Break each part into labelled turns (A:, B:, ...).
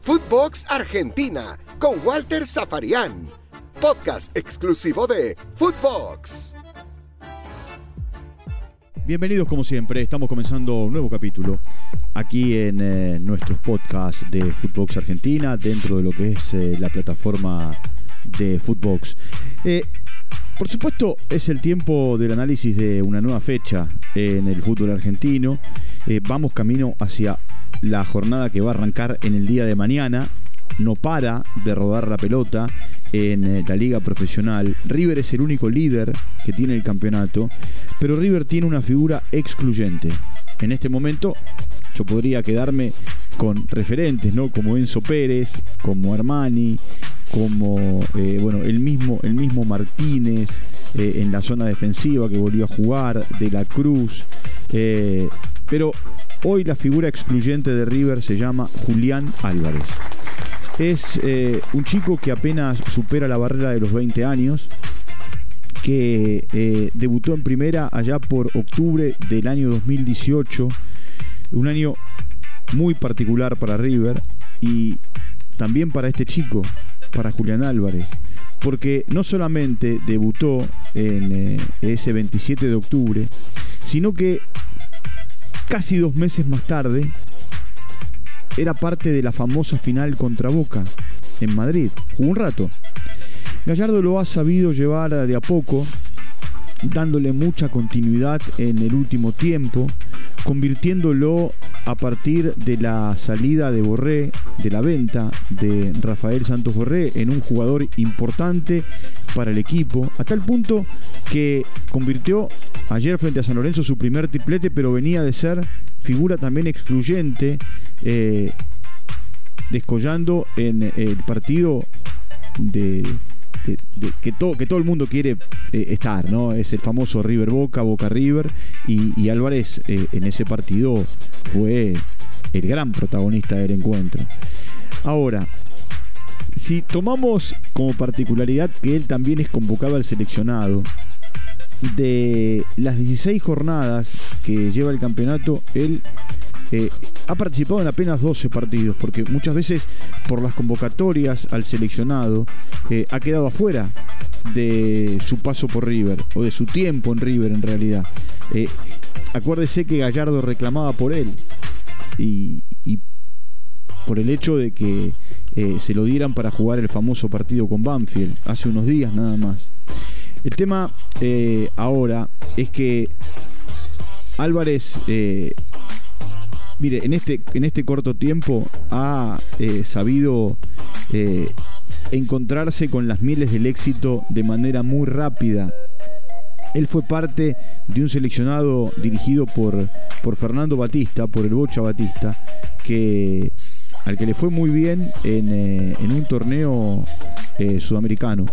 A: Footbox Argentina con Walter Zafarian. Podcast exclusivo de Footbox.
B: Bienvenidos como siempre, estamos comenzando un nuevo capítulo aquí en eh, nuestros podcasts de Footbox Argentina dentro de lo que es eh, la plataforma de Footbox. Eh, por supuesto es el tiempo del análisis de una nueva fecha en el fútbol argentino. vamos camino hacia la jornada que va a arrancar en el día de mañana. No para de rodar la pelota en eh, la liga profesional. River es el único líder que tiene el campeonato, pero River tiene una figura excluyente. En este momento yo podría quedarme con referentes, ¿no? Como Enzo Pérez, como Armani, como eh, bueno, el mismo, el mismo Martínez eh, en la zona defensiva que volvió a jugar, de la Cruz. Pero Hoy la figura excluyente de River se llama Julián Álvarez. Es eh, un chico que apenas supera la barrera de los 20 años, que eh, debutó en primera allá por octubre del año 2018, un año muy particular para River y también para este chico, para Julián Álvarez, porque no solamente debutó en eh, ese 27 de octubre, sino que Casi dos meses más tarde, era parte de la famosa final contra Boca en Madrid. Jugó un rato. Gallardo lo ha sabido llevar de a poco, dándole mucha continuidad en el último tiempo, convirtiéndolo a partir de la salida de Borré, de la venta de Rafael Santos Borré, en un jugador importante para el equipo, a tal punto que convirtió ayer frente a San Lorenzo su primer triplete, pero venía de ser figura también excluyente, eh, descollando en el partido de, que, todo, que todo el mundo quiere eh, estar, ¿no? Es el famoso River Boca, Boca River, y, Álvarez eh, en ese partido fue el gran protagonista del encuentro. Ahora, si tomamos como particularidad que él también es convocado al seleccionado, de las 16 jornadas que lleva el campeonato, él eh, ha participado en apenas 12 partidos, porque muchas veces por las convocatorias al seleccionado eh, ha quedado afuera de su paso por River, o de su tiempo en River en realidad. Eh, acuérdese que Gallardo reclamaba por él y, por el hecho de que se lo dieran para jugar el famoso partido con Banfield, hace unos días nada más. El tema ahora es que Álvarez mire, en este, en este corto tiempo ha eh, sabido eh, encontrarse con las miles del éxito de manera muy rápida. Él fue parte de un seleccionado dirigido por, por Fernando Batista, por el Bocha Batista, que, al que le fue muy bien en, eh, en un torneo sudamericano.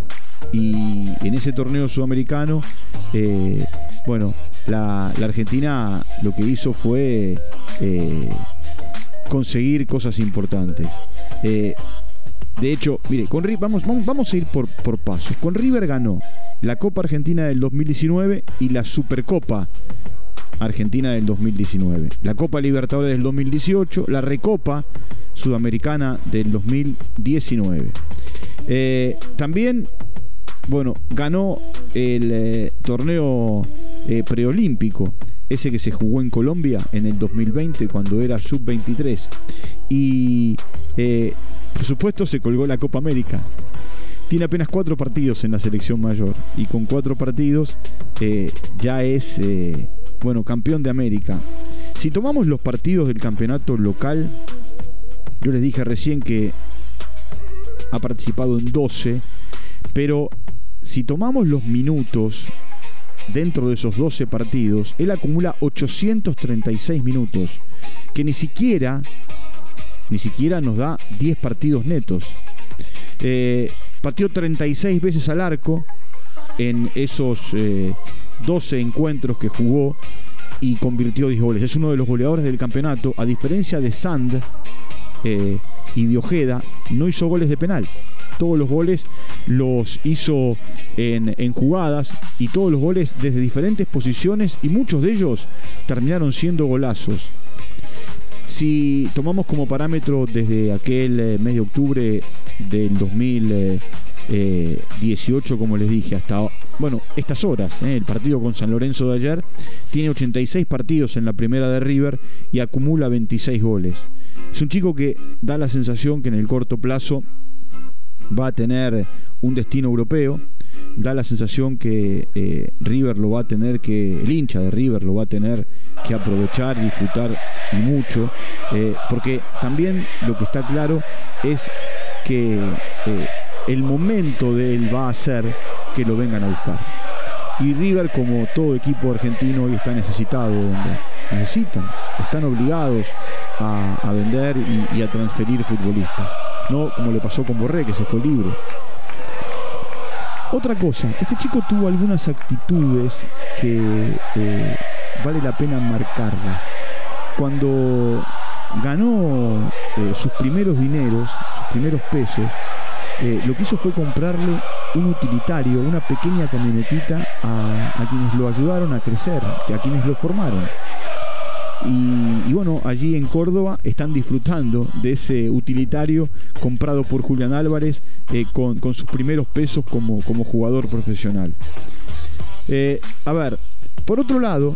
B: Y en ese torneo sudamericano, bueno, la, Argentina lo que hizo fue eh, conseguir cosas importantes. Eh, de hecho, mire, con, vamos, vamos, a ir por, por pasos. Con River ganó la Copa Argentina del 2019 y la Supercopa Argentina del 2019. La Copa Libertadores del 2018, la Recopa Sudamericana del 2019. Eh, también, bueno, ganó el torneo eh, preolímpico, ese que se jugó en Colombia en el 2020 cuando era sub-23. Y eh, por supuesto se colgó la Copa América. Tiene apenas cuatro partidos en la selección mayor y con cuatro partidos eh, ya es, bueno, campeón de América. Si tomamos los partidos del campeonato local, yo les dije recién que ha participado en 12, pero si tomamos los minutos dentro de esos 12 partidos, él acumula 836 minutos, que ni siquiera, ni siquiera nos da 10 partidos netos. Eh, pateó 36 veces al arco en esos 12 eh, encuentros que jugó y convirtió 10 goles. Es uno de los goleadores del campeonato, a diferencia de Sand eh, y de Ojeda, no hizo goles de penal todos los goles los hizo en, jugadas y todos los goles desde diferentes posiciones y muchos de ellos terminaron siendo golazos. Si tomamos como parámetro desde aquel eh, mes de octubre del 2018, como les dije, hasta bueno, estas horas, el partido con San Lorenzo de ayer, tiene 86 partidos en la primera de River y acumula 26 goles. Es un chico que da la sensación que en el corto plazo va a tener un destino europeo. Da la sensación que eh, River lo va a tener que, el hincha de River lo va a tener que aprovechar, disfrutar y mucho, eh, porque también lo que está claro es que eh, el momento de él va a ser que lo vengan a buscar. Y River, como todo equipo argentino, hoy está necesitado. Necesitan, están obligados a, vender y, a transferir futbolistas. No como le pasó con Borré, que se fue libre. Otra cosa, este chico tuvo algunas actitudes que eh, vale la pena marcarlas. Cuando ganó eh, sus primeros dineros, sus primeros pesos, eh, lo que hizo fue comprarle un utilitario, una pequeña camionetita a, quienes lo ayudaron a crecer, a quienes lo formaron. Y, bueno, allí en Córdoba están disfrutando de ese utilitario comprado por Julián Álvarez eh, con, sus primeros pesos como, como jugador profesional. Eh, a ver, por otro lado,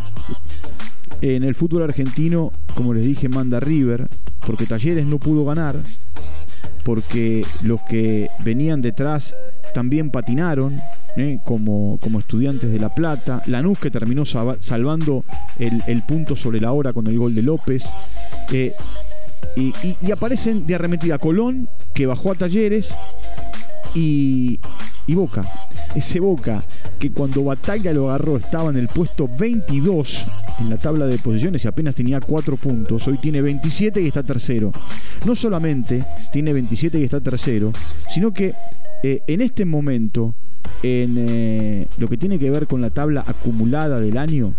B: en el fútbol argentino, como les dije, manda River, porque Talleres no pudo ganar, porque los que venían detrás también patinaron, ¿eh? como, como estudiantes de La Plata. Lanús que terminó salvando el, punto sobre la hora con el gol de López. Eh, y, aparecen de arremetida Colón, que bajó a Talleres, y, y Boca. Ese Boca que cuando Batalla lo agarró estaba en el puesto 22 en la tabla de posiciones y apenas tenía 4 puntos. Hoy tiene 27 y está tercero. No solamente tiene 27 y está tercero, sino que eh, en este momento, en eh, lo que tiene que ver con la tabla acumulada del año,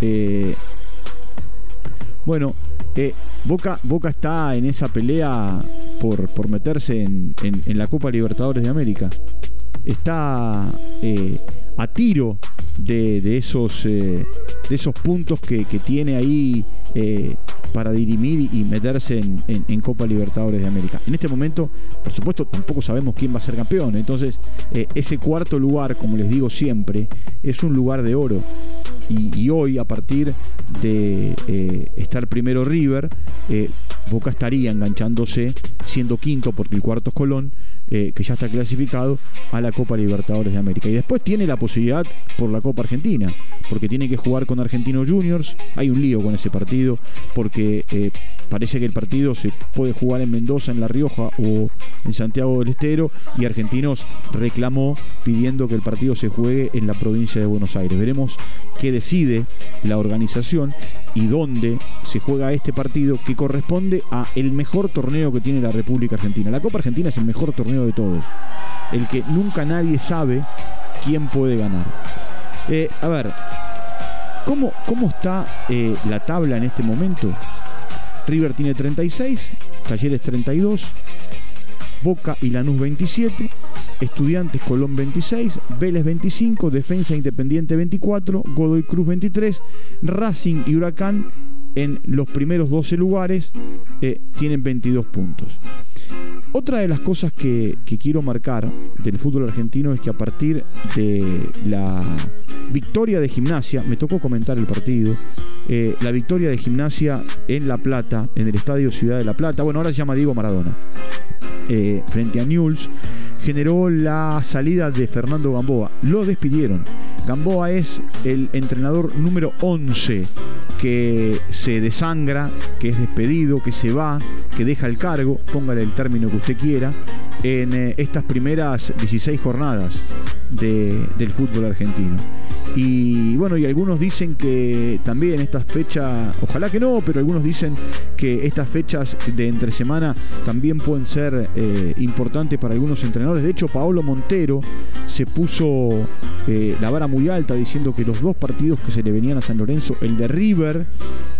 B: eh, bueno, Boca, Boca está en esa pelea por, por meterse en, la Copa Libertadores de América. Está a tiro de, esos, de esos puntos que, tiene ahí para dirimir y meterse en, Copa Libertadores de América. En este momento, por supuesto, tampoco sabemos quién va a ser campeón. Entonces, eh, ese cuarto lugar, como les digo siempre, es un lugar de oro. Y, hoy, a partir de eh, estar primero River, eh, Boca estaría enganchándose, siendo quinto porque el cuarto es Colón, que ya está clasificado a la Copa Libertadores de América. Y después tiene la posibilidad por la Copa Argentina, porque tiene que jugar con Argentinos Juniors. Hay un lío con ese partido, porque eh, parece que el partido se puede jugar en Mendoza, en La Rioja o en Santiago del Estero y Argentinos reclamó pidiendo que el partido se juegue en la provincia de Buenos Aires. Veremos qué decide la organización y dónde se juega este partido que corresponde a el mejor torneo que tiene la República Argentina. La Copa Argentina es el mejor torneo de todos, el que nunca nadie sabe quién puede ganar. Eh, a ver, ¿cómo, cómo está eh, la tabla en este momento? River tiene 36, Talleres 32, Boca y Lanús 27, Estudiantes Colón 26, Vélez 25, Defensa Independiente 24, Godoy Cruz 23, Racing y Huracán en los primeros 12 lugares eh, tienen 22 puntos. Otra de las cosas que, quiero marcar del fútbol argentino es que a partir de la victoria de gimnasia, me tocó comentar el partido, eh, la victoria de gimnasia en La Plata, en el Estadio Ciudad de La Plata, bueno, ahora se llama Diego Maradona, eh, frente a Newell's, generó la salida de Fernando Gamboa. Lo despidieron. Gamboa es el entrenador número 11 que se desangra, que es despedido, que se va, que deja el cargo, póngale el término que usted quiera, en eh, estas primeras 16 jornadas del fútbol argentino. Y bueno, y algunos dicen que también estas fechas, ojalá que no, pero algunos dicen que estas fechas de entre semana también pueden ser eh, importantes para algunos entrenadores De hecho, Paolo Montero se puso eh, la vara muy alta diciendo que los dos partidos que se le venían a San Lorenzo, el de River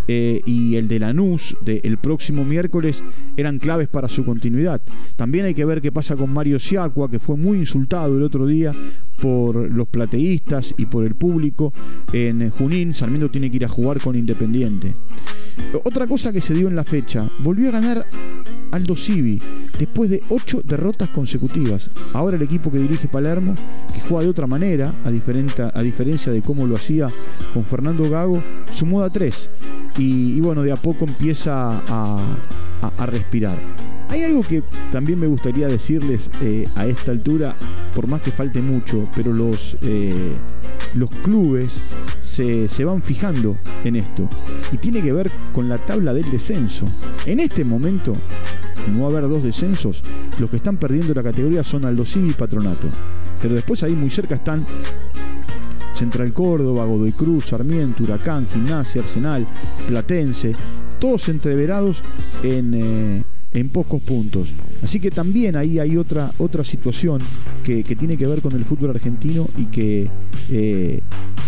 B: eh, y el de Lanús del próximo miércoles, eran claves para su continuidad. También hay que ver qué pasa con Mario Siacua, que fue muy insultado el otro día por los plateístas y por el público en Junín. Sarmiento tiene que ir a jugar con Independiente. Otra cosa que se dio en la fecha, volvió a ganar Aldo Civi después de ocho derrotas consecutivas. Ahora el equipo que dirige Palermo, que juega de otra manera, a, a diferencia de cómo lo hacía con Fernando Gago, sumó a tres. Y, bueno, de a poco empieza a respirar. Hay algo que también me gustaría decirles eh, a esta altura, por más que falte mucho, pero los, eh, los clubes se, se, van fijando en esto. Y tiene que ver con la tabla del descenso. En este momento, no va a haber dos descensos, los que están perdiendo la categoría son Aldosini y Patronato. Pero después ahí muy cerca están Central Córdoba, Godoy Cruz, Sarmiento, Huracán, Gimnasia, Arsenal, Platense, todos entreverados en... Eh, en pocos puntos. Así que también ahí hay otra, otra situación que, tiene que ver con el fútbol argentino y que eh,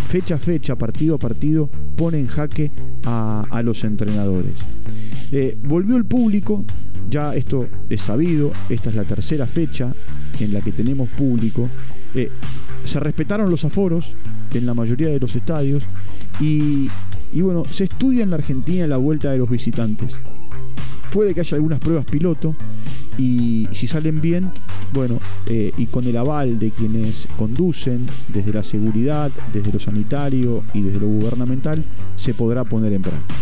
B: fecha a fecha, partido a partido, pone en jaque a, los entrenadores. Eh, volvió el público, ya esto es sabido, esta es la tercera fecha en la que tenemos público. Eh, se respetaron los aforos en la mayoría de los estadios y, y bueno, se estudia en la Argentina la vuelta de los visitantes. Puede que haya algunas pruebas piloto y si salen bien, bueno, eh, y con el aval de quienes conducen desde la seguridad, desde lo sanitario y desde lo gubernamental, se podrá poner en práctica.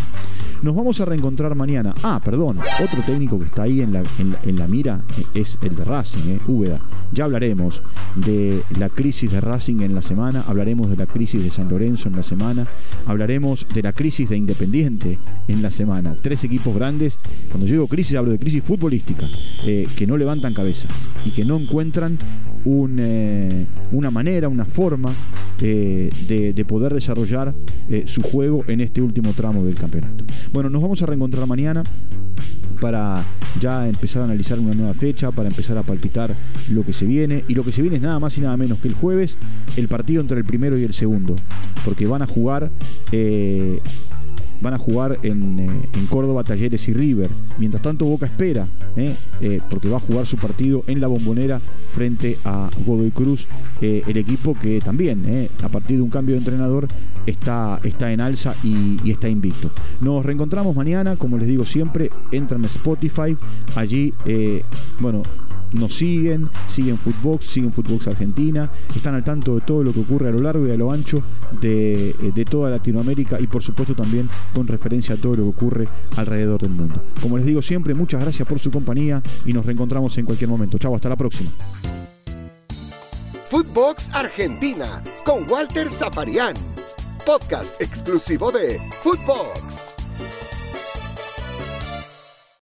B: Nos vamos a reencontrar mañana. Ah, perdón, otro técnico que está ahí en la, mira eh, es el de Racing, eh, Úbeda. Ya hablaremos de la crisis de Racing en la semana, hablaremos de la crisis de San Lorenzo en la semana, hablaremos de la crisis de Independiente en la semana. Tres equipos grandes. Cuando yo digo crisis, hablo de crisis futbolística, eh, que no levantan cabeza y que no encuentran un, una manera, una forma de, de, poder desarrollar su juego en este último tramo del campeonato. Bueno, nos vamos a reencontrar mañana para ya empezar a analizar una nueva fecha, para empezar a palpitar lo que se viene. Y lo que se viene es nada más y nada menos que el jueves, el partido entre el primero y el segundo. Porque van a jugar eh, van a jugar en, eh, en, Córdoba, Talleres y River. Mientras tanto, Boca espera, eh, eh, porque va a jugar su partido en la bombonera frente a Godoy Cruz, el equipo que también, a partir de un cambio de entrenador, está, está en alza y, y, está invicto. Nos reencontramos mañana, como les digo siempre, entran a Spotify, allí, bueno, nos siguen, siguen Footbox, siguen Footbox Argentina, están al tanto de todo lo que ocurre a lo largo y a lo ancho de, eh, de, toda Latinoamérica y por supuesto también con referencia a todo lo que ocurre alrededor del mundo. Como les digo siempre, muchas gracias por su compañía y nos reencontramos en cualquier momento. Chau, hasta la próxima.
A: Footbox Argentina con Walter Zaparián, podcast exclusivo de Footbox.